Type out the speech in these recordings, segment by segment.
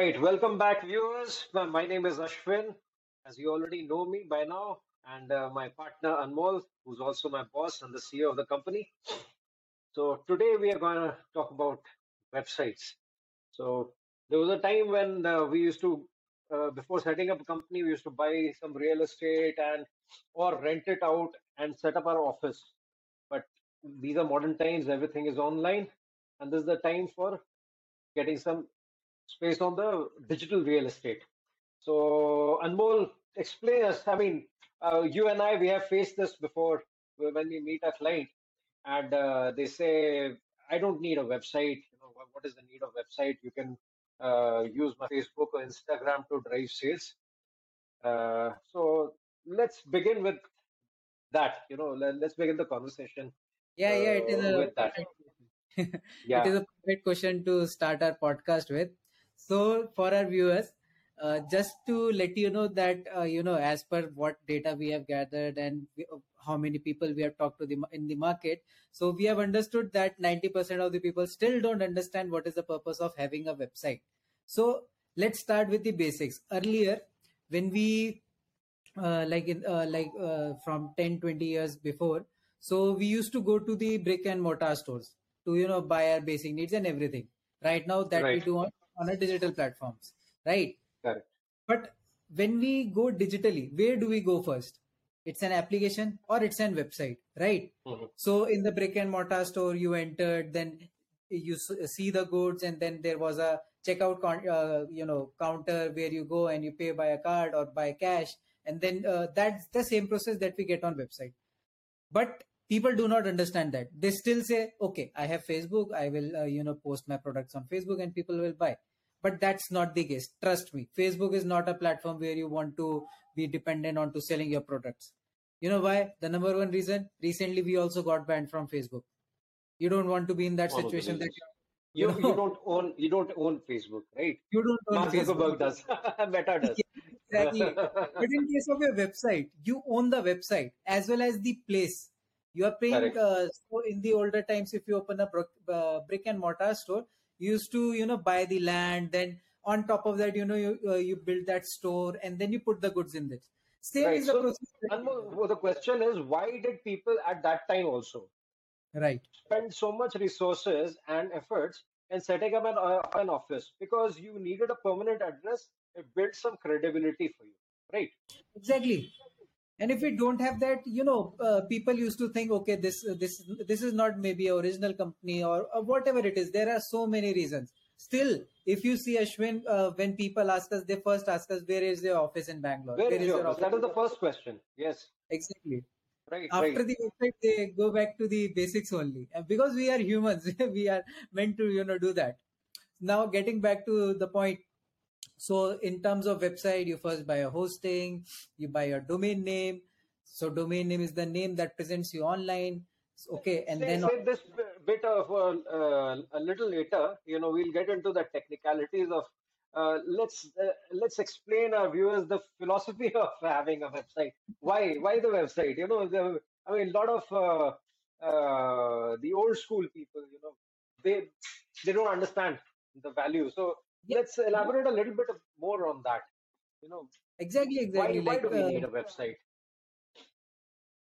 right, welcome back, viewers. My name is Ashwin, as you already know me by now, and uh, my partner Anmol, who's also my boss and the CEO of the company. So today we are going to talk about websites. So there was a time when uh, we used to, uh, before setting up a company, we used to buy some real estate and or rent it out and set up our office. But these are modern times; everything is online, and this is the time for getting some space on the digital real estate. So, Anmol, explain us. I mean, uh, you and I, we have faced this before when we meet a client, and uh, they say, "I don't need a website. You know, what, is the need of website? You can uh, use my Facebook or Instagram to drive sales." Uh, so, let's begin with that. You know, let, let's begin the conversation Yeah, yeah, it is uh, a. Yeah, is a perfect question to start our podcast with. So, for our viewers, uh, just to let you know that uh, you know, as per what data we have gathered and we, uh, how many people we have talked to the in the market, so we have understood that ninety percent of the people still don't understand what is the purpose of having a website. So, let's start with the basics. Earlier, when we uh, like in uh, like uh, from 10 20 years before so we used to go to the brick and mortar stores to you know buy our basic needs and everything right now that we do on, on a digital platforms right? Correct. but when we go digitally where do we go first? It's an application or it's an website right? Mhm. so in the brick and mortar store you entered then you see the goods and then there was a checkout con- uh, you know counter where you go and you pay by a card or by cash and then uh, that's the same process that we get on website. But people do not understand that. They still say okay i have facebook i will uh, you know post my products on facebook and people will buy but that's not the case trust me facebook is not a platform where you want to be dependent on to selling your products you know why the number one reason recently we also got banned from facebook you don't want to be in that situation that you You you don't own you don't own Facebook, right? you don't own Mark facebook Zuckerberg does. Meta does. Yeah, exactly. But in case of your website, you own the website as well as the place. You are paying. Uh, so in the older times, if you open a bro- uh, brick and mortar store, used to you know buy the land. Then on top of that, you know you uh, you build that store and then you put the goods in it. Same Right. is the So, process. that we Anmol, do. well, the question is, why did people at that time also Right. spend so much resources and efforts in setting up an, uh, an office? Because you needed a permanent address. It built some credibility for you, right? Exactly. And if we don't have that, you know, uh, people used to think, okay, this this this is not maybe a original company or, or whatever it is. There are so many reasons. Still, if you see Ashwin, uh, when people ask us, they first ask us, where is your office in Bangalore? Where Where is your office? office? That is the first question. Yes. Exactly. Right. After Right. the website, they go back to the basics only. And because we are humans, we are meant to, you know, do that. Now, getting back to the point, so in terms of website, you first buy a hosting, you buy your domain name. So domain name is the name that presents you online. Okay, and Say then say this bit of uh, uh, a little later. You know, we'll get into the technicalities of. Uh, let's uh, let's explain our viewers the philosophy of having a website. Why why the website? You know, the, I mean, a lot of uh, uh, the old school people. You know, they they don't understand the value. So let's elaborate a little bit more on that. You know, exactly, exactly. why Like do we uh, need a website?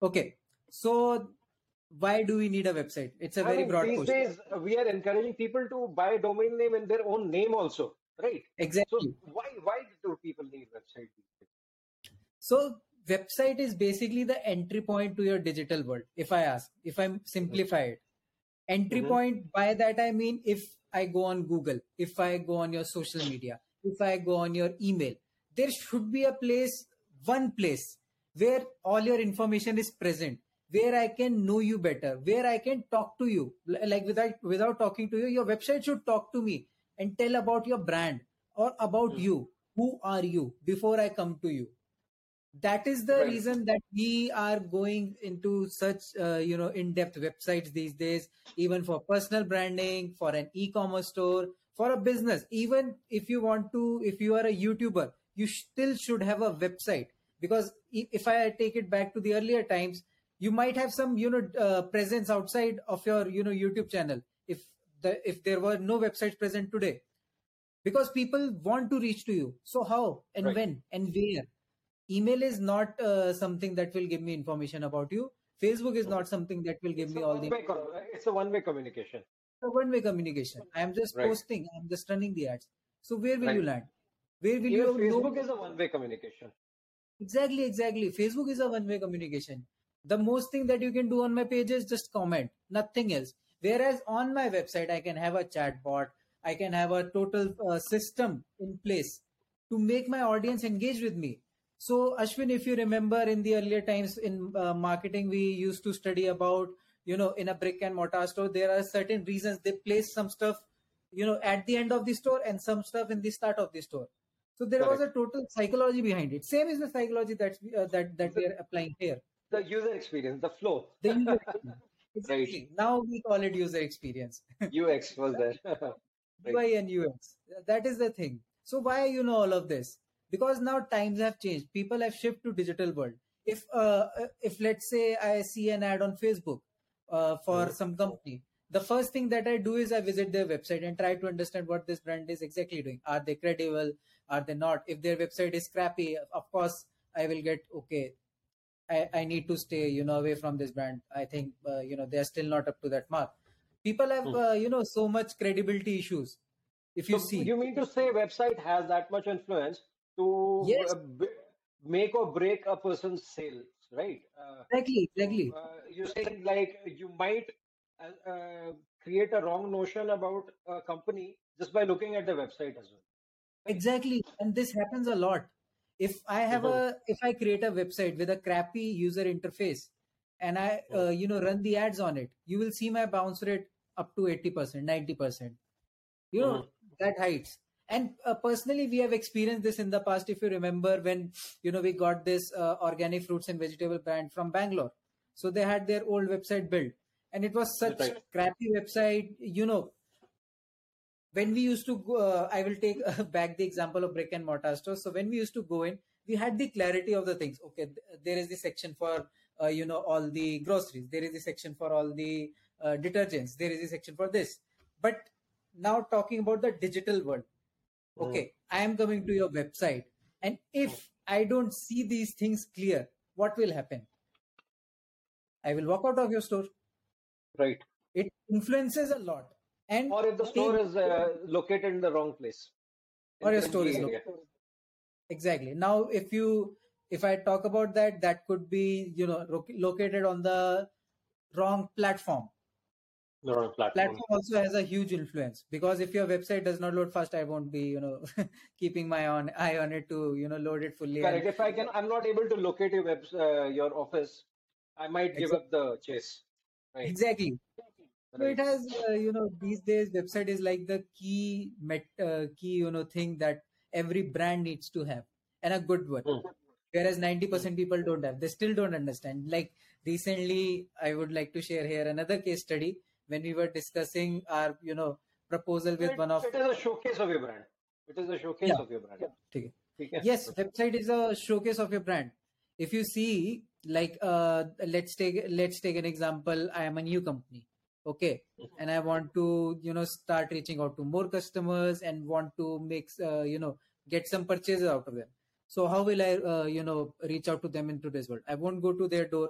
okay, so why do we need a website? It's a I very mean, broad these question. days uh, we are encouraging people to buy a domain name in their own name also, right? exactly So why why do people need website? So website is basically the entry point to your digital world. If I ask, if I Mhm, simplify it, entry mhm. point by that I mean if I go on Google, if I go on your social media, if I go on your email, there should be a place, one place where all your information is present, where I can know you better, where I can talk to you. Like without without talking to you, your website should talk to me and tell about your brand or about Mm, you. Who are you before I come to you? That is the Right. reason that we are going into such uh, you know in-depth websites these days even for personal branding for an e-commerce store for a business. Even if you want to if you are a youtuber you still should have a website. Because if i take it back to the earlier times you might have some you know uh, presence outside of your you know youtube channel if the if there were no websites present today. Because people want to reach to you. So how? And Right. when? And where email is not uh, something that will give me information about you facebook is not something that will give It's me all the one-way it's a one-way communication. one way communication i am just Right. posting i'm just running the ads so where will you land where will Even you know Facebook is a one-way communication. Exactly, exactly. Facebook is a one way communication. The most thing that you can do on my page is just comment, nothing else. Whereas on my website, I can have a chat bot, I can have a total uh, system in place to make my audience engage with me. So, Ashwin, if you remember in the earlier times in uh, marketing, we used to study about, you know, in a brick and mortar store, there are certain reasons they place some stuff, you know, at the end of the store and some stuff in the start of the store. So there was a total psychology behind it. Same is the psychology that uh, that that we are applying here. The user experience, the flow. The user exactly. Now we call it user experience. UX was there. Right. UI and UX. That is the thing. So why you know all of this? Because now times have changed. People have shifted to digital world. If uh, if let's say I see an ad on Facebook uh, for Mhm. some company, the first thing that I do is I visit their website and try to understand what this brand is exactly doing. Are they credible? Are they not? If their website is crappy, of course I will get okay. I, I need to stay you know away from this brand. I think uh, you know they are still not up to that mark. People have Hmm. uh, you know so much credibility issues. If you So see, you mean to say website has that much influence to Yes. uh, b- make or break a person's sales, right? Uh, exactly, exactly. uh, you're saying like you might uh, uh, create a wrong notion about a company just by looking at the website as well. exactly and this happens a lot if i have Mhm. a if i create a website with a crappy user interface and i uh, you know run the ads on it you will see my bounce rate up to 80% 90% you know that heights and uh, personally we have experienced this in the past if you remember when you know we got this uh, organic fruits and vegetable brand from bangalore. So they had their old website built. And it was such Right. crappy website you know. When we used to go uh, i will take uh, back the example of brick and mortar stores. So when we used to go in we had the clarity of the things. Okay th- there is the section for uh, you know all the groceries. There is the section for all the uh, detergents. There is the section for this. But now talking about the digital world okay i am coming to your website and if i don't see these things clear what will happen i will walk out of your store Right. it influences a lot and Or if the store is uh, located in the wrong place. or your store is located. Exactly. Now, if you if I talk about that, that could be you know located on the wrong platform. The wrong platform. Platform also has a huge influence because if your website does not load fast, I won't be you know keeping my on eye on it to you know load it fully. and- If I can, I'm not able to locate your web, uh, your office. I might give up the chase. Right. Exactly. So it has, uh, you know, these days website is like the key met, uh, key, you know, thing that every brand needs to have, and a good one. Hmm. Whereas ninety percent people don't have, they still don't understand. Like recently, I would like to share here another case study when we were discussing our, you know, proposal with It- one of. it is a showcase of your brand. It is a showcase Yeah. of your brand. Okay. Okay. yes website is a showcase of your brand if you see like uh let's take let's take an example i am a new company okay and i want to you know start reaching out to more customers and want to make uh, you know get some purchases out of them so how will i uh, you know reach out to them in today's world i won't go to their door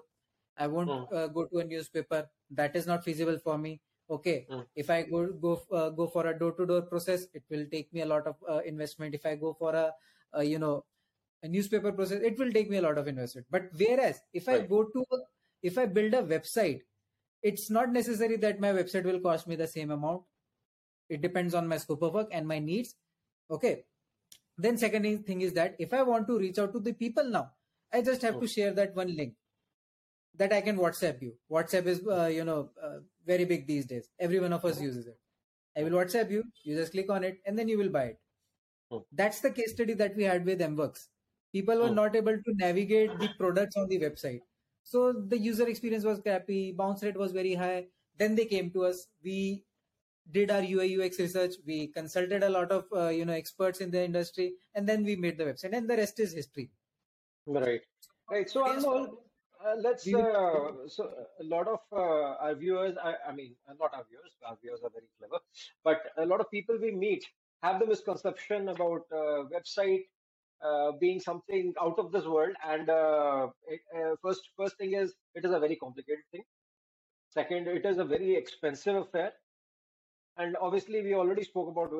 i won't Mm. uh, go to a newspaper that is not feasible for me. Okay Mm. if i go go uh, go for a door to door process it will take me a lot of uh, investment. If i go for a uh, you know a newspaper process it will take me a lot of investment. But whereas if i go to a, if i build a website it's not necessary that my website will cost me the same amount. It depends on my scope of work and my needs. Okay. Then second thing is that if i want to reach out to the people now i just have to share that one link that i can whatsapp you whatsapp is uh, you know uh, very big these days every one of us uses it i will whatsapp you you just click on it and then you will buy it Hmm. that's the case study that we had with mworks people were Hmm. not able to navigate the products on the website so the user experience was crappy bounce rate was very high then they came to us we did our ui ux research we consulted a lot of uh, you know experts in the industry and then we made the website and the rest is history Right. Right. So. Anmol, uh, let's. Uh, so a lot of uh, our viewers, I, I mean, uh, not our viewers. Our viewers are very clever, but a lot of people we meet have the misconception about uh, website uh, being something out of this world. And uh, it, uh, first, first thing is it is a very complicated thing. Second, it is a very expensive affair. And obviously, we already spoke about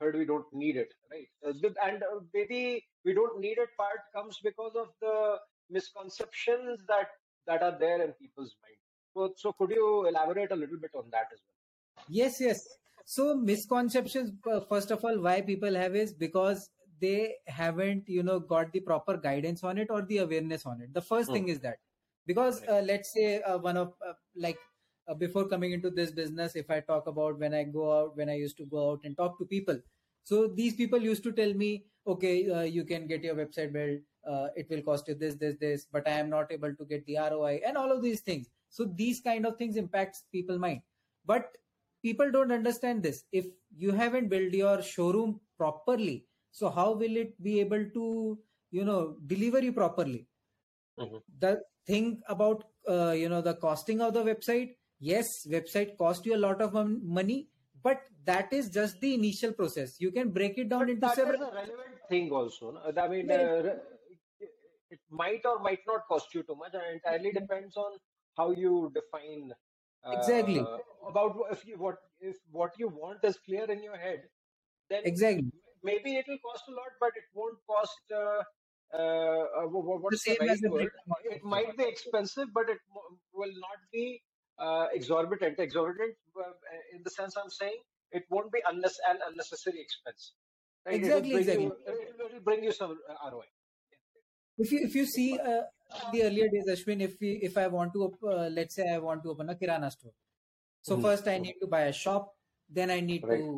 third, we don't need it, right? And uh, maybe we don't need it part comes because of the misconceptions that that are there in people's mind. So, so could you elaborate a little bit on that as well? Yes, yes. So misconceptions, uh, first of all, why people have is because they haven't, you know, got the proper guidance on it or the awareness on it. The first Hmm. thing is that because uh, let's say uh, one of uh, like uh, before coming into this business, if I talk about when I go out, when I used to go out and talk to people, so these people used to tell me, okay, uh, you can get your website built, uh, it will cost you this, this, this, but I am not able to get the ROI and all of these things. So these kind of things impacts people mind. But people don't understand this. If you haven't built your showroom properly, so how will it be able to, you know, deliver you properly? Mhm. The thing about, uh, you know, the costing of the website, yes, website cost you a lot of money, but that is just the initial process. You can break it down But into that is several. Thing also. no? I mean, uh, it might or might not cost you too much, and it entirely depends on how you define Exactly. uh, about if you what if what you want is clear in your head, then Exactly. maybe it will cost a lot, but it won't cost. Uh, uh, uh, wh- wh- The what's the same right as the word? It might be expensive, but it will not be uh, exorbitant. Exorbitant uh, in the sense I'm saying it won't be unless an unnecessary expense. Right? Exactly, It'll bring exactly. you. It'll, it'll bring you some uh, ROI. if you if you see uh, the earlier days ashwin if we if i want to uh, let's say i want to open a kirana store so Mhm. first i need to buy a shop then i need Right. to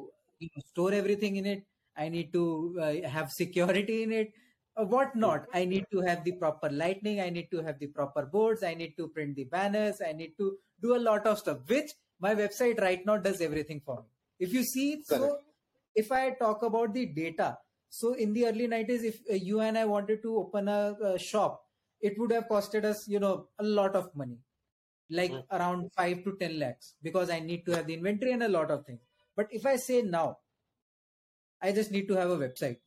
you know, store everything in it i need to uh, have security in it uh, what not i need to have the proper lighting i need to have the proper boards i need to print the banners i need to do a lot of stuff which my website right now does everything for me if you see so Correct. If i talk about the data so in the early 90s if uh, you and i wanted to open a, a shop it would have costed us you know a lot of money. Like Mm. around 5 to 10 lakhs because i need to have the inventory and a lot of things. But if i say now i just need to have a website.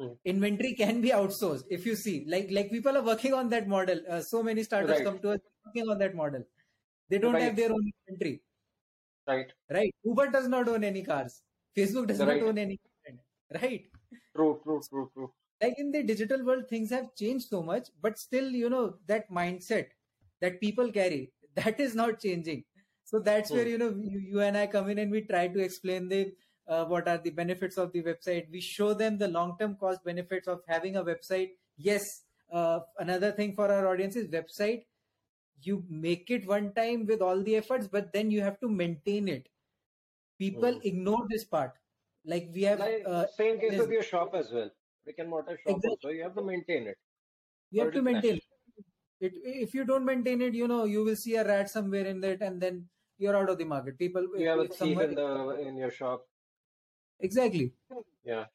Mm. inventory can be outsourced. If you see like like people are working on that model. Uh, so many startups Right. come to us working on that model. They don't have their own inventory. Right. right. Uber does not own any cars facebook does Right. not own any content, right True. True. True. True. like in the digital world things have changed so much but still you know that mindset that people carry that is not changing so that's where Hmm. you know you, you and i come in and we try to explain the uh, what are the benefits of the website we show them the long term cost benefits of having a website yes uh, another thing for our audience is website you make it one time with all the efforts but then you have to maintain it people Hmm. ignore this part like we have Like, uh, same case with your shop as well. Brick and mortar shop Exactly. also. You have to maintain it. you have to maintain it. it if you don't maintain it you know you will see a rat somewhere in that and then you're out of the market people You have a thief in the in your shop. exactly Yeah.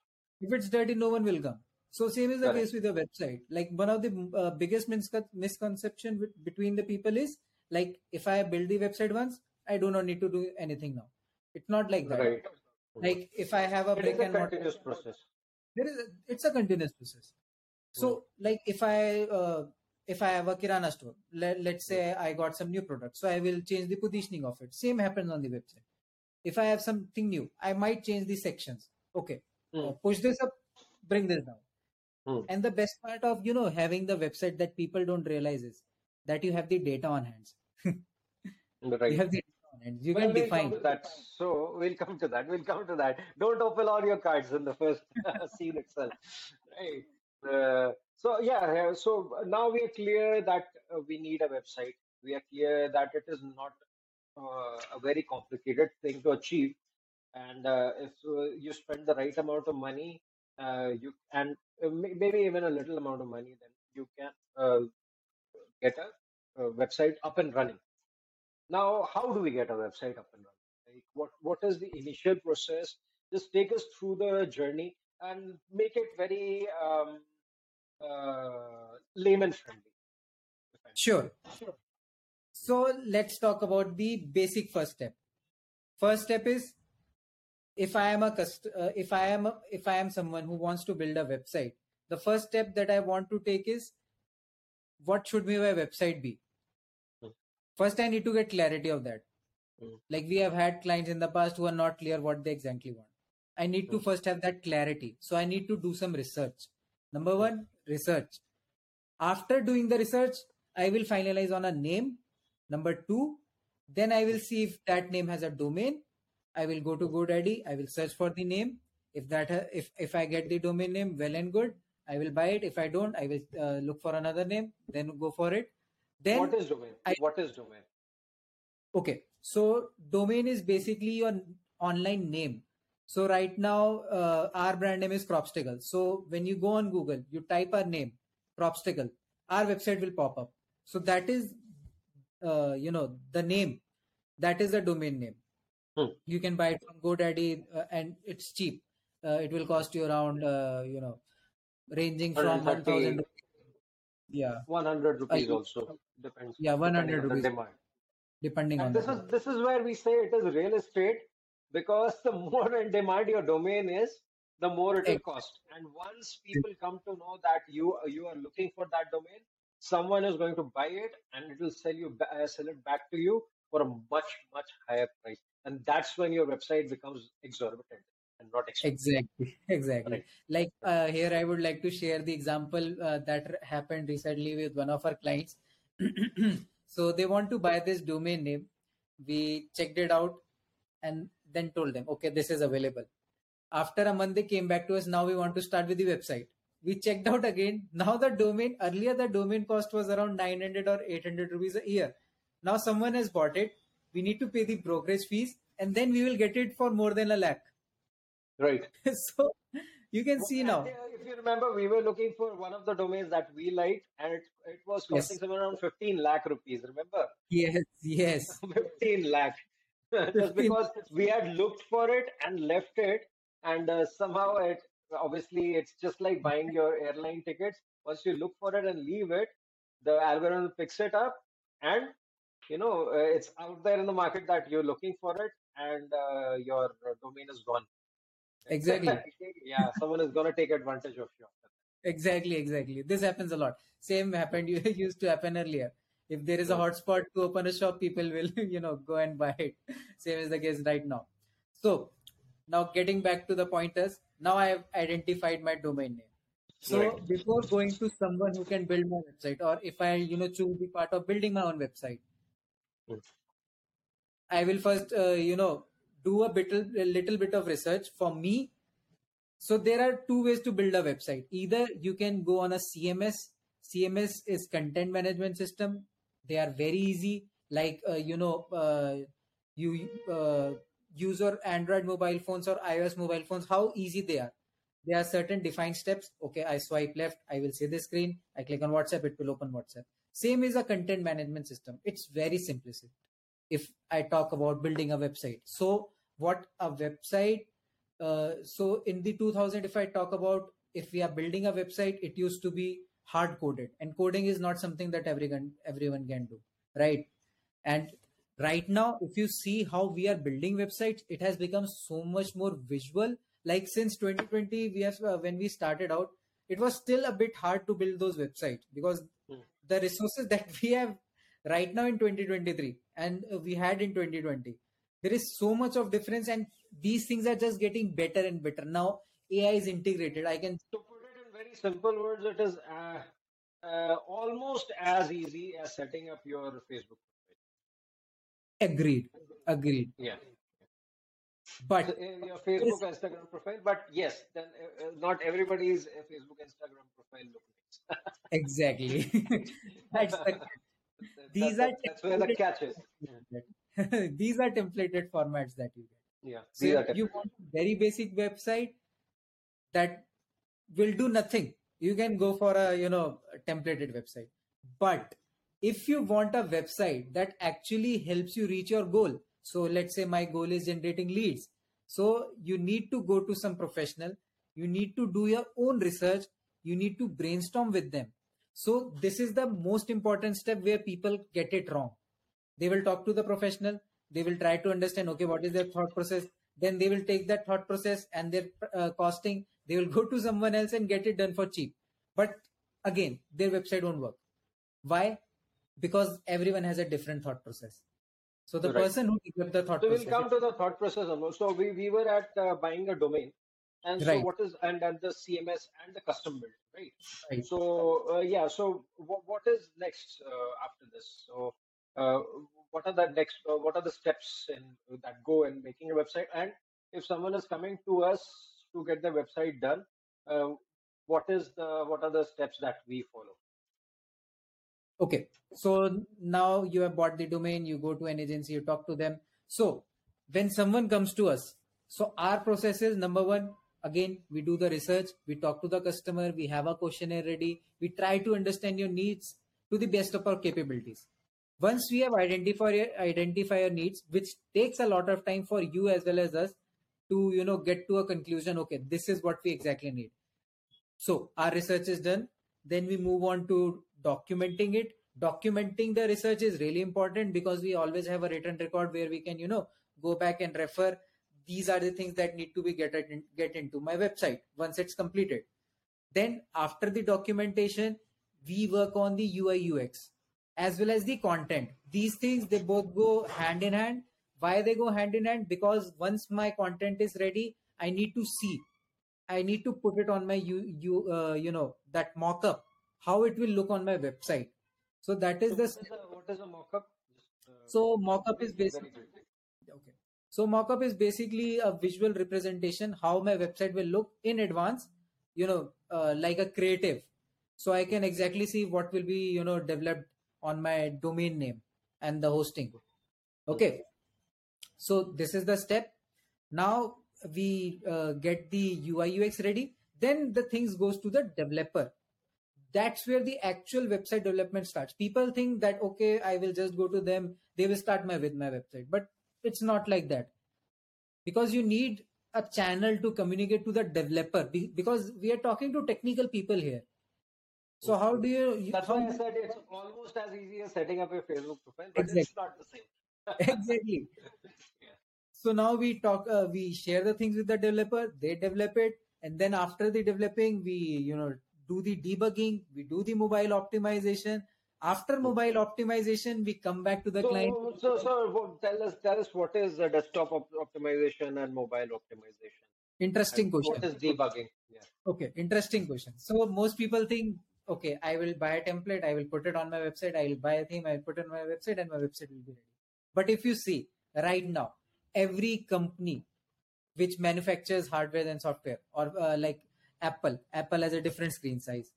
if it's dirty no one will come so same is the Correct. case with the website like one of the uh, biggest miscon- misconception with, between the people is like if i build the website once i do not need to do anything now it's not like that Right. like if i have a It brick a and mortar continuous process. there is a, it's a continuous process so like if i uh, if i have a kirana store let, let's say i got some new product so i will change the positioning of it same happens on the website if i have something new i might change the sections okay Hmm. uh, push this up bring this down Hmm. and the best part of you know having the website that people don't realize is that you have the data on hands Right. you have the hands you Well, can we'll define that. So we'll come to that. We'll come to that. Don't open all your cards in the first scene itself. Right. Uh, so yeah. uh, So now we are clear that uh, we need a website. We are clear that it is not uh, a very complicated thing to achieve. And uh, if uh, you spend the right amount of money, uh, you and maybe even a little amount of money, then you can uh, get a, a website up and running. Now, how do we get a website up and running? Like, what what is the initial process? Just take us through the journey and make it very um, uh, layman friendly. Sure. Sure. So let's talk about the basic first step. First step is if I am a cust- uh, if I am a, if I am someone who wants to build a website, the first step that I want to take is what should my website be? Hmm. First, I need to get clarity of that. Hmm. Like we have had clients in the past who are not clear what they exactly want. I need to Hmm. first have that clarity. So I need to do some research. Number one, research. After doing the research, I will finalize on a name. Number two, then I will see if that name has a domain. I will go to GoDaddy. I will search for the name. If that ha- if if I get the domain name, well and good. I will buy it. If I don't, I will uh, look for another name. Then go for it. Then what is domain? I- what is domain? Okay, so domain is basically your online name. So right now, uh, our brand name is Crobstacle. So when you go on Google, you type our name, Crobstacle, our website will pop up. So that is, uh, you know, the name. That is the domain name. Hmm. You can buy it from GoDaddy, uh, and it's cheap. Uh, it will cost you around, uh, you know, ranging from one 130. thousand. Yeah, 100 rupees I- also depends. yeah, one depending hundred on the rupees, demand. depending on And the this is this is where we say it is real estate because the more in demand your domain is, the more it will cost. And once people come to know that you you are looking for that domain, someone is going to buy it and it will sell you uh, sell it back to you for a much much higher price. And that's when your website becomes exorbitant and not. Exactly, exactly. Correct. Like uh, here, I would like to share the example uh, that happened recently with one of our clients. so they want to buy this domain name. We checked it out and then told them, okay, this is available. After a month, they came back to us. Now we want to start with the website. We checked out again. Now the domain earlier the domain cost was around 900 or 800 rupees a year. Now someone has bought it. We need to pay the brokerage fees and then we will get it for more than a lakh. Right. so you can see And, now uh, If you remember, we were looking for one of the domains that we liked, and it, it was Yes. costing somewhere around 15 lakh rupees. Remember? yes yes 15 lakh. Just because we had looked for it and left it, and uh, somehow it obviously it's just like buying your airline tickets. Once you look for it and leave it, the algorithm picks it up, and you know uh, it's out there in the market that you're looking for it, and uh, your uh, domain is gone. Exactly. Yeah, someone is gonna take advantage of you. exactly exactly. This happens a lot. Same happened you used to happen earlier. If there is a hotspot to open a shop people will you know go and buy it. Same is the case right now. So now getting back to the pointers now i have identified my domain name. So Right. before going to someone who can build my website or if i you know choose the part of building my own website Mm. i will first uh, you know do a bit a little bit of research for me. So there are two ways to build a website. Either you can go on a cms cms is content management system. They are very easy. Like uh, you know uh, you uh, use your android mobile phones or ios mobile phones how easy they are. There are certain defined steps. Okay i swipe left i will see the screen. I click on whatsapp it will open whatsapp. Same is a content management system. It's very simplistic if i talk about building a website. So what a website uh, so in the 2000 if i talk about if we are building a website it used to be hard coded. And coding is not something that everyone everyone can do right? And right now if you see how we are building websites it has become so much more visual. Like since 2020 we have uh, when we started out it was still a bit hard to build those websites because Hmm. the resources that we have right now in 2023 and uh, we had in 2020 there is so much of difference and these things are just getting better and better now ai is integrated i can To put it in very simple words, it is uh, uh, almost as easy as setting up your Facebook profile. agreed agreed Yeah. but So, uh, your Facebook, Instagram profile, but yes, then uh, uh, not everybody's Facebook, Instagram profile look nice. exactly that's the These That- are that- that's where the catch is. these are templated formats that you get. Yeah, so you want a very basic website that will do nothing. You can go for a you know a templated website. But if you want a website that actually helps you reach your goal so let's say my goal is generating leads. So you need to go to some professional. You need to do your own research. You need to brainstorm with them so this is the most important step where people get it wrong they will talk to the professional they will try to understand okay what is their thought process then they will take that thought process and their uh, costing they will go to someone else and get it done for cheap but again their website won't work why because everyone has a different thought process so the Right. person who developed the thought So we'll come to the thought process. almost. So we, we were at uh, buying a domain, and so Right. what is and and the CMS and the custom build, right? Right. So uh, yeah. So what, what is next uh, after this? So uh, what are the next? Uh, what are the steps in that go in making a website? And if someone is coming to us to get the website done, uh, what is the what are the steps that we follow? Okay. So now you have bought the domain, you go to an agency, you talk to them. So when someone comes to us, so our process is number one, again, we do the research, we talk to the customer, we have a questionnaire ready, we try to understand your needs to the best of our capabilities. Once we have identified identify your needs, which takes a lot of time for you as well as us to you know get to a conclusion. Okay, this is what we exactly need. So our research is done. Then we move on to documenting it. Documenting the research is really important because we always have a written record where we can, you know, go back and refer. These are the things that need to be get get into my website once it's completed. Then after the documentation, we work on the UI UX as well as the content. These things they both go hand in hand. Why they go hand in hand? Because once my content is ready, I need to see I need to put it on my you you uh, you know that mock-up how it will look on my website. So that is So the what is a, what is a mockup? Uh, so mock-up is basically. So mock-up is basically a visual representation how my website will look in advance. You know, uh, like a creative, so I can exactly see what will be you know developed on my domain name and the hosting. Okay, so this is the step. Now we uh, get the UI UX ready. Then the things goes to the developer. That's where the actual website development starts. People think that okay, I will just go to them. They will start my with my website, but it's not like that because you need a channel to communicate to the developer because we are talking to technical people here. So how do you? you That's why I said it's almost as easy as setting up a Facebook profile, but it's Exactly. not the same. exactly. Yeah. So now we talk, uh, we share the things with the developer. They develop it, and then after the developing, we you know do the debugging. We do the mobile optimization. After mobile optimization, we come back to the client. So, so, so tell us, tell us what is the desktop op- optimization and mobile optimization? Interesting And question. What is debugging? Yeah. Okay, interesting question. So most people think, okay, I will buy a template, I will put it on my website, I will buy a theme, I will put it on my website, and my website will be ready. But if you see right now, every company which manufactures hardware and software, or uh, like Apple, Apple has a different screen size.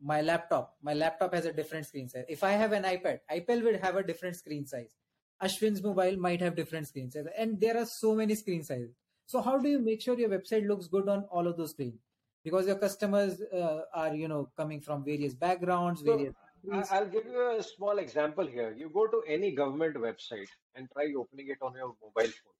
My laptop, my laptop has a different screen size. If I have an iPad, iPad will have a different screen size. Ashwin's mobile might have different screen size, and there are so many screen sizes. So how do you make sure your website looks good on all of those screens? Because your customers uh, are, you know, coming from various backgrounds, various. I'll give you a small example here. You go to any government website and try opening it on your mobile phone,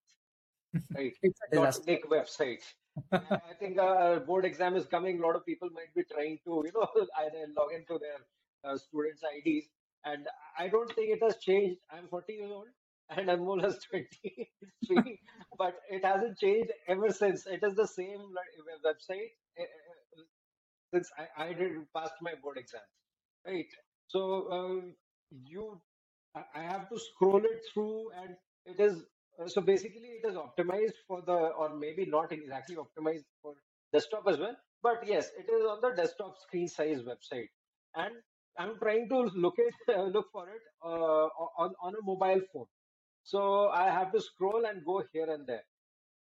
right? It's a Dot website. I think a board exam is coming. A lot of people might be trying to, you know, either log into their uh, students' IDs. And I don't think it has changed. I'm 40 years old and Anmol is 23, but it hasn't changed ever since. It is the same website uh, uh, since I, I did passed my board exam, right? So um, you, I have to scroll it through, and it is uh, so basically it is optimized for the, or maybe not exactly optimized for desktop as well, but yes, it is on the desktop screen size website, and I'm trying to look it, uh, look for it uh, on on a mobile phone. So I have to scroll and go here and there.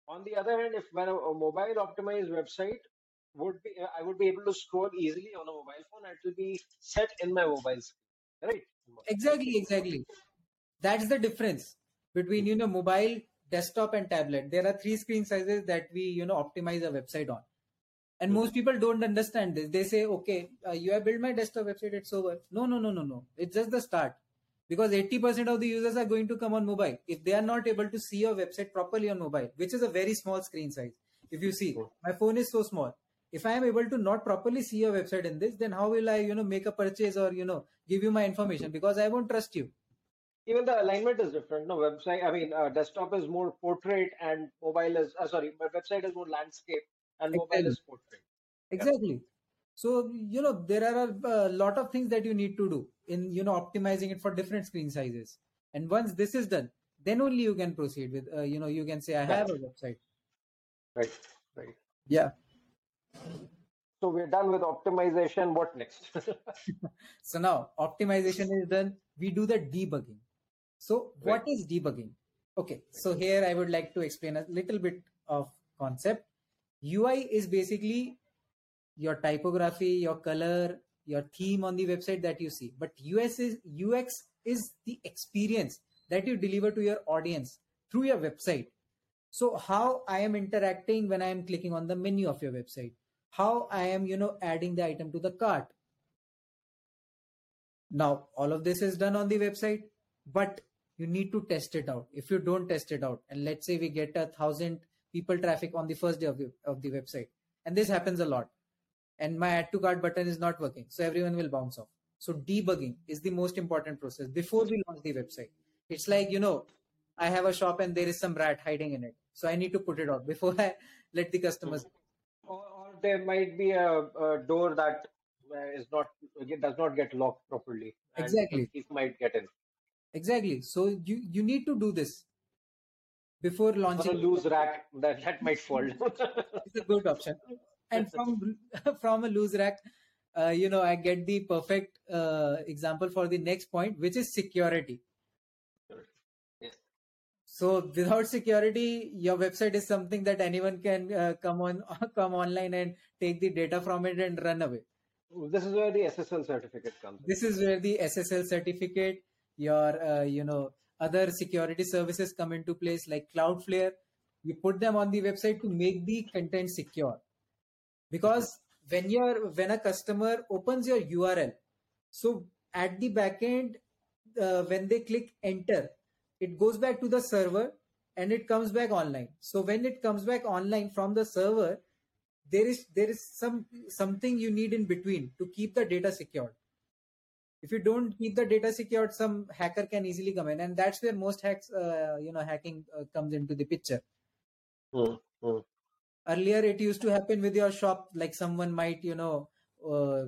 On the other hand, if when a, a mobile optimized website would be, uh, I would be able to scroll easily on a mobile phone. It will be set in my mobile screen, right? Exactly, exactly. That's the difference between, you know, mobile, desktop, and tablet. There are three screen sizes that we, you know, optimize a website on. And Mhm. most people don't understand this. They say, okay, uh, you have built my desktop website, it's over. No, no, no, no, no. It's just the start. Because 80% of the users are going to come on mobile. If they are not able to see your website properly on mobile, which is a very small screen size. If you see, my phone is so small. If I am able to not properly see your website in this, then how will I, you know, make a purchase or, you know, give you my information? Because I won't trust you. Even the alignment is different. No website. I mean, uh, desktop is more portrait, and mobile is uh, sorry, my website is more landscape, and mobile is portrait. Yeah. Exactly. So, you know, there are a, a lot of things that you need to do in, you know, optimizing it for different screen sizes. And once this is done, then only you can proceed with, uh, you know, you can say, I have a website. Right. Right. Yeah. So we're done with optimization. What next? So now optimization is done. We do the debugging. So what is debugging? Okay. So here I would like to explain a little bit of concept. UI is basically your typography, your color, your theme on the website that you see. But US is UX is the experience that you deliver to your audience through your website. So how I am interacting when I am clicking on the menu of your website, how I am, you know, adding the item to the cart. Now all of this is done on the website, but you need to test it out. If you don't test it out, and let's say we get a thousand people traffic on the first day of the, of the website, and this happens a lot, and my add to cart button is not working, so everyone will bounce off. So debugging is the most important process before we launch the website. It's like you know, I have a shop and there is some rat hiding in it, so I need to put it out before I let the customers. or, or there might be a, a door that uh, not does not get locked properly. Exactly. Thief might get in. Exactly. So you you need to do this before Or a launching. loose rack that that might fall. It's a good option. And from from a loose rack, uh, you know, I get the perfect uh, example for the next point, which is security. Yes. So without security, your website is something that anyone can uh, come on come online and take the data from it and run away. This is where the SSL certificate comes. in. This is where the SSL certificate, your uh, you know other security services come into place, like Cloudflare. You put them on the website to make the content secure, because when you're when a customer opens your URL, so at the backend, uh, when they click enter, it goes back to the server and it comes back online. So when it comes back online from the server, there is there is some something you need in between to keep the data secured if you don't keep the data secured some hacker can easily come in. And that's where most hacks uh, you know hacking uh, comes into the picture. Hmm. earlier it used to happen with your shop like someone might you know uh,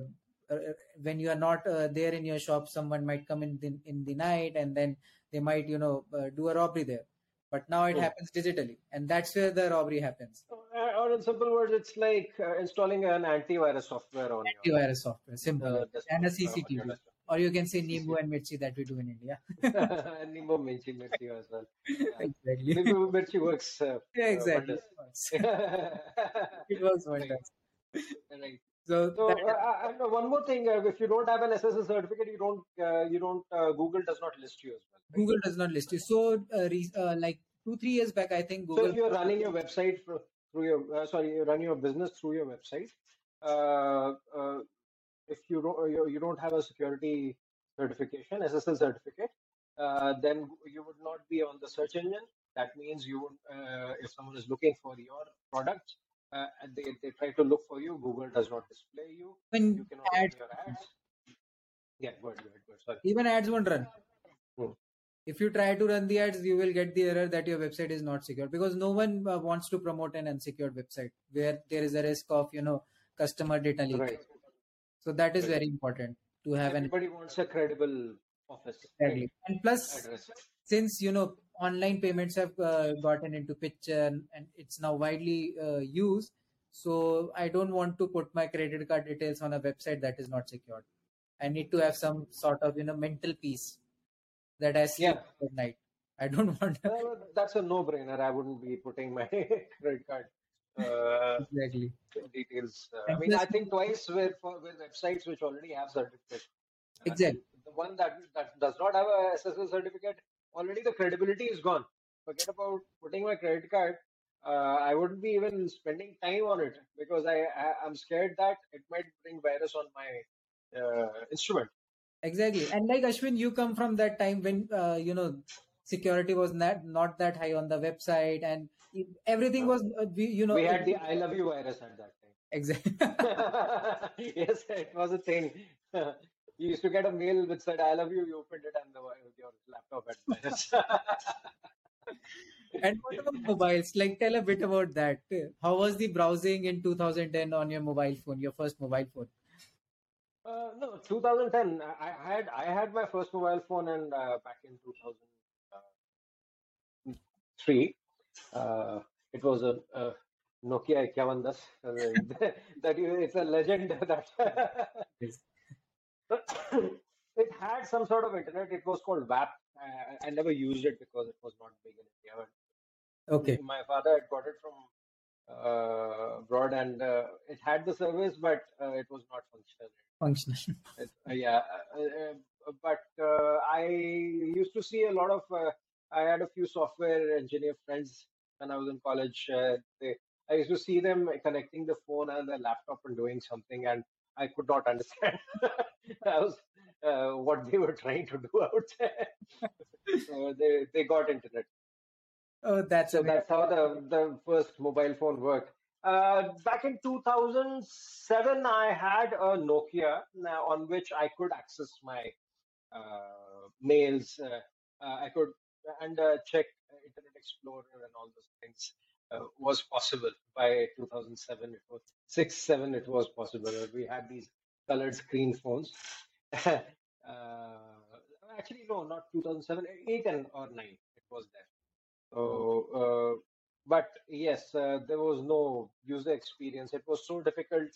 uh, when you are not uh, there in your shop someone might come in the, in the night and then they might you know uh, do a robbery there. But now it Hmm. happens digitally. And that's where the robbery happens. Uh, Or in simple words, it's like uh, installing an antivirus software on your antivirus software. Simple. Uh, and a on your cctv desktop. Or you can say nimbu and mirchi that we do in india and Nimbo Mirchi Mirchi as well. exactly Nimbo Mirchi works. Uh, yeah uh, exactly wonders. it works wonders right. so So, that- uh, and one more thing: uh, if you don't have an SSL certificate, you don't, uh, you don't. Uh, Google does not list you as well. right? Google does not list you. So, uh, re- uh, like two, three years back, I think So if you're running your website through your, uh, sorry, you're running your business through your website, uh, uh, if you don't, you, you don't have a security certification, SSL certificate, uh, then you would not be on the search engine. That means you would, uh, if someone is looking for your product, uh, and they, they try to look for you, Google does not display you. even You cannot run ads, your ads. Yeah, go ahead, go ahead, go ahead. Sorry. even ads won't run. Hmm. If you try to run the ads, you will get the error that your website is not secure because no one uh, wants to promote an unsecured website where there is a risk of you know customer data leak. Right. So that is very important to have an Everybody wants a credible office. exactly. And plus, Address. since you know online payments have uh, gotten into picture and, and it's now widely uh, used so i don't want to put my credit card details on a website that is not secured i need to have some sort of you know mental peace that i sleep Yeah. at night i don't want Uh, that's a no-brainer. I wouldn't be putting my credit card exactly details. Uh, I mean, I think twice with for with websites which already have certificate. Uh, Exactly. The one that that does not have a SSL certificate, already the credibility is gone. Forget about putting my credit card. Uh, I wouldn't be even spending time on it because I, I I'm scared that it might bring virus on my uh, instrument. exactly and like ashwin you come from that time when uh, you know security was not not that high on the website and everything was uh, we, you know we had the I love you virus at that time. exactly yes, it was a thing. you used to get a mail which said "I love you." You opened it, and the, your laptop had virus. and what about mobiles? Like, tell a bit about that. How was the browsing in 2010 on your mobile phone, your first mobile phone? Uh, no, 2010. I had I had my first mobile phone and uh, back in 2003. Uh, it was a, a Nokia 5110. Uh, that it's a legend that it had some sort of internet. It was called WAP. I, I never used it because it was not big in India. Okay. my father had got it from uh, abroad, and uh, it had the service, but uh, it was not functional. Functional. It, uh, yeah, uh, uh, but uh, I used to see a lot of. I had a few software engineer friends when I was in college. Uh, they, I used to see them connecting the phone and the laptop and doing something, and I could not understand was, uh, what they were trying to do out there. so they they got internet. Oh, that's So amazing. that's how the, the first mobile phone worked. Uh, back in 2007, I had a Nokia uh, on which I could access my uh, mails. Uh, uh, I could and uh, check Internet Explorer and all those things uh, was possible by 2007. It was six, seven. It was possible. We had these colored screen phones. uh, actually, no, not 2007, eight and or nine. It was there. So, uh, but yes, uh, there was no user experience. It was so difficult.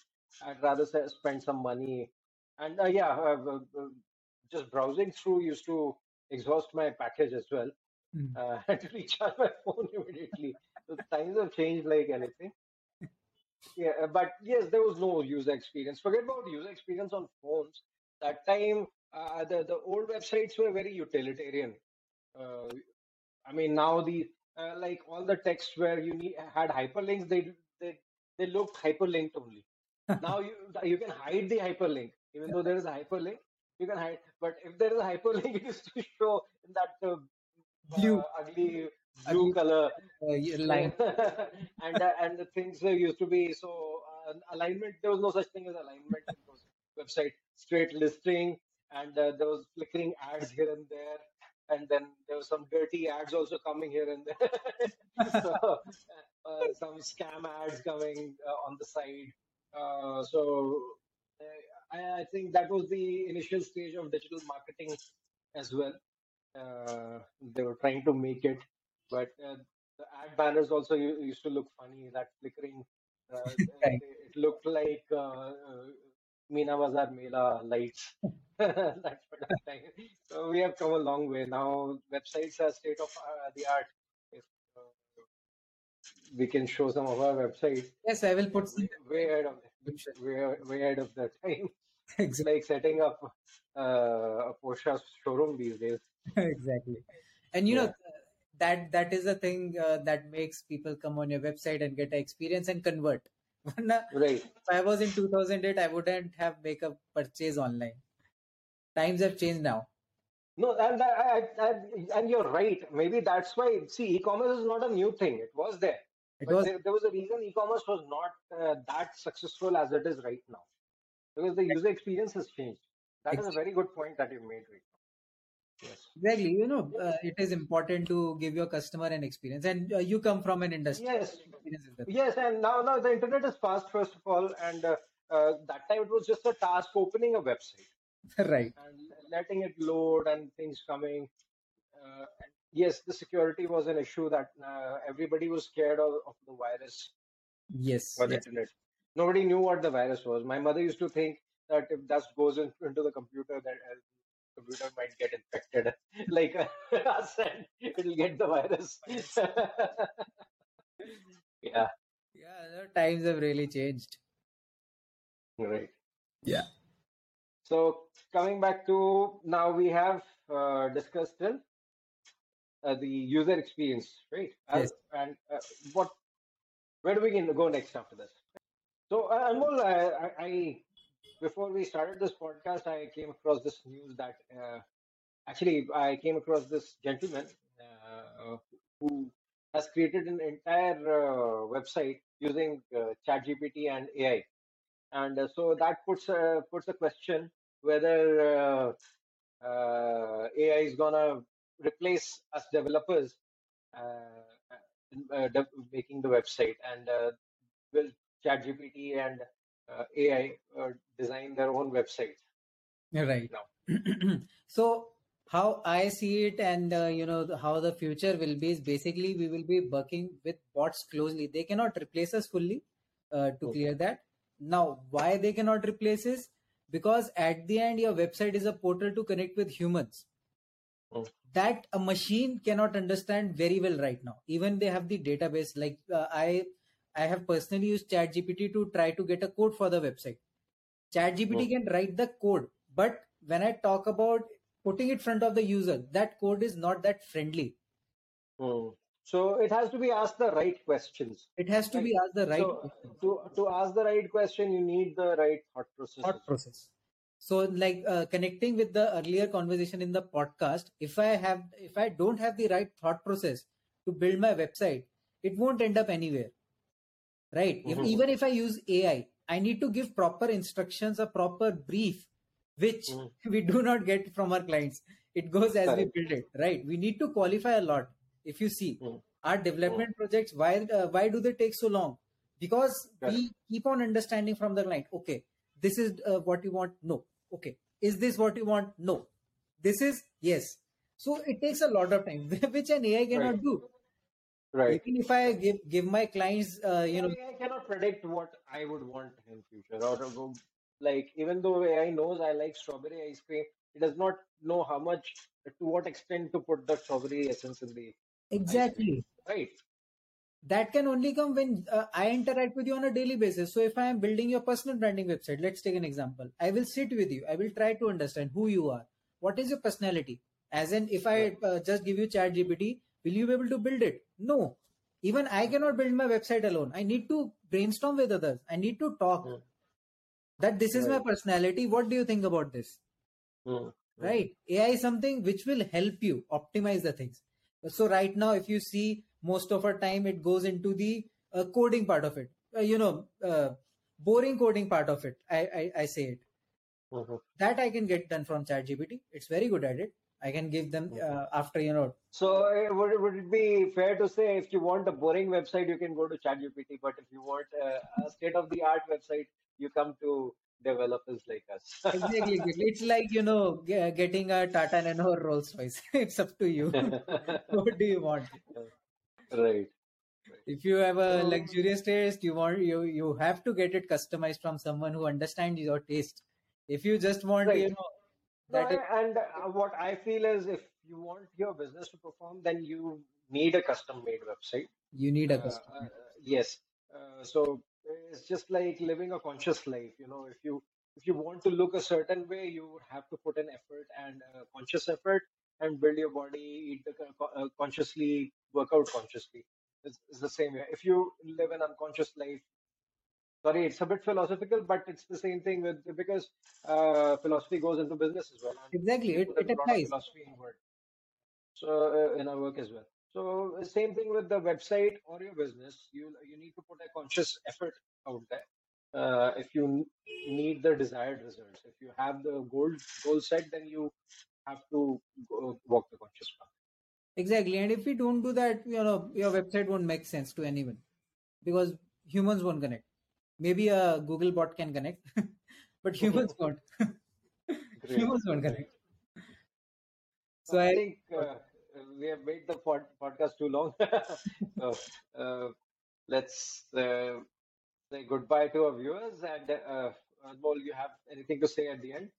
I'd rather say, spend some money. And uh, yeah, uh, uh, uh, just browsing through used to exhaust my package as well. Mm. Uh, I had to recharge my phone immediately. So times have changed like anything. Yeah, uh, but yes, there was no user experience. Forget about user experience on phones. That time, uh, the the old websites were very utilitarian. Uh, I mean, now the uh, like all the text where you need had hyperlinks, they they they looked hyperlinked only. Now you you can hide the hyperlink, even though there is a hyperlink, you can hide. But if there is a hyperlink, it is to show in that uh, Blue. ugly blue color Uh, line. and uh, and the things used to be so uh, alignment. There was no such thing as alignment in those website. Straight listing, and uh, there was flickering ads here and there, and then there was some dirty ads also coming here and there. so uh, some scam ads coming uh, on the side. Uh, so I, I think that was the initial stage of digital marketing as well. Uh, they were trying to make it, but uh, the ad banners also used to look funny. That flickering, uh, it looked like uh, uh, Meena Bazaar Mela lights. that sort of thing. So we have come a long way now. Websites are state of uh, the art. If we can show some of our websites, Yes, I will put way, some way ahead of description. way, way ahead of the time. Exactly. like setting up uh, a Porsche showroom these days. exactly. And you know that that is the thing uh, that makes people come on your website and get an experience and convert. Right. if I was in 2008, I wouldn't have make a purchase online. Times have changed now. No, and I, I, I, and you're right. Maybe that's why. See, e-commerce is not a new thing. It was there, It but was there, there was a reason e-commerce was not uh, that successful as it is right now because the user experience has changed. That is a very good point that you made right. Yes. exactly. You know, uh, it is important to give your customer an experience, and uh, you come from an industry. Yes. Experience is the Yes, and now now the internet is fast. First of all, and uh, uh, that time it was just a task opening a website. right. and letting it load and things coming. Uh, and yes, the security was an issue that uh, everybody was scared of, of the virus Yes. for the yes. internet. Nobody knew what the virus was. My mother used to think that if dust goes in, into the computer, that computer might get infected, like us, and it'll get the virus. yeah, Yeah, the times have really changed. right. Yeah. So coming back to now, we have uh, discussed till uh, the user experience, right? Uh, Yes. and uh, what, where do we go next after this? So uh, Anmol, I, I, I before we started this podcast, I came across this news that uh, actually I came across this gentleman uh, who has created an entire uh, website using uh, ChatGPT and AI, and uh, so that puts uh, puts a question whether uh, AI is gonna replace us developers uh, de- making the website, and will ChatGPT and AI uh, design their own website. Right. now? so how I see it, and uh, you know how the future will be is basically we will be working with bots closely. They cannot replace us fully. Uh, to Okay. clear that. Now, why they cannot replace us? Because at the end, your website is a portal to connect with humans. Mm. That a machine cannot understand very well right now. Even they have the database. Like uh, I, I have personally used ChatGPT to try to get a code for the website. ChatGPT Mm. can write the code, but when I talk about putting it front of the user, that code is not that friendly. Hmm. So it has to be asked the right questions. It has to Right. be asked the right So to to ask the right question, you need the right thought process. thought process. So, like uh, connecting with the earlier conversation in the podcast, if I have, if I don't have the right thought process to build my website, it won't end up anywhere, right? If, Mhm. even if I use AI, I need to give proper instructions, a proper brief, which Mhm. we do not get from our clients. It goes as Correct. we build it, right? We need to qualify a lot. If you see Mhm. our development projects, why uh, why do they take so long? Because Correct. we keep on understanding from the client. Okay, this is uh, what you want. No. Okay, is this what you want? No. This is yes. So it takes a lot of time, which an AI cannot Right. do. Right. Even if I give give my clients, uh, you know, I cannot predict what I would want in future. Or or like even though AI knows I like strawberry ice cream, it does not know how much to what extent to put the strawberry essence in the ice cream. exactly Right. that can only come when uh, I interact with you on a daily basis. So if I am building your personal branding website, let's take an example. I will sit with you. I will try to understand who you are. What is your personality? As in, if I uh, just give you Chat GPT, will you be able to build it? No. Even I cannot build my website alone. I need to brainstorm with others. I need to talk. Mm. That this is my personality. What do you think about this? Hmm. right ai is something which will help you optimize the things so right now if you see most of our time it goes into the uh, coding part of it uh, you know uh, boring coding part of it I, I i say it Mhm. that i can get done from ChatGPT. it's very good at it i can give them uh, after you know So uh, would, it- would it be fair to say if you want a boring website, you can go to ChatGPT, but if you want uh, a state-of-the-art website, you come to developers like us. exactly, exactly. it's like you know ge- getting a tata nano or rolls royce it's up to you what do you want right. if you have a luxurious taste you want you you have to get it customized from someone who understands your taste if you just want Right. you know No, that is, and uh, what I feel is if you want your business to perform, then you need a custom-made website. you need a Uh, customer uh, yes. Uh, so it's just like living a conscious life. You know, if you if you want to look a certain way, you have to put in effort and uh, conscious effort and build your body, eat the co- co- uh, consciously, work out consciously. It's, it's the same way. If you live an unconscious life, sorry, it's a bit philosophical, but it's the same thing with because uh, philosophy goes into business as well. exactly it, it in a lot of applies philosophy in word. So uh, in our work as well. So uh, same thing with the website or your business. You you need to put a conscious effort out there. Uh, if you need the desired results, if you have the goal goal set, then you have to go, walk the conscious path. exactly and if we don't do that you know your website won't make sense to anyone because humans won't connect maybe a google bot can connect but humans won't humans won't connect So I i think uh, we have made the pod, podcast too long. so uh, let's uh, say goodbye to our viewers. And uh, Anmol, you have anything to say at the end?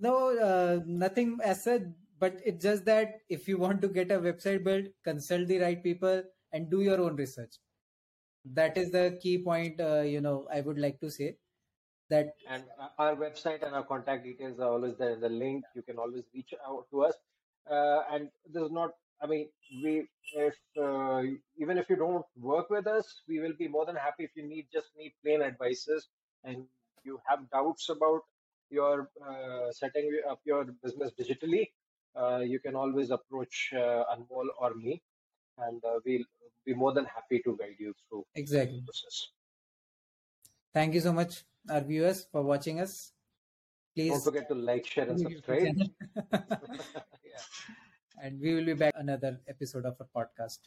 No, uh, nothing as such, but it's just that if you want to get a website built, consult the right people and do your own research. That is the key point, uh, you know, I would like to say that And uh, our website and our contact details are always there in the link. You can always reach out to us. Uh, and this is not, I mean, we, if, uh, even if you don't work with us, we will be more than happy if you need, just need plain advices and you have doubts about your uh, setting up your business digitally. Uh, you can always approach Anmol or me and uh, we'll be more than happy to guide you through the exactly. process. Thank you so much, our viewers, for watching us. please Don't forget to like, share, and subscribe. and we will be back another episode of our podcast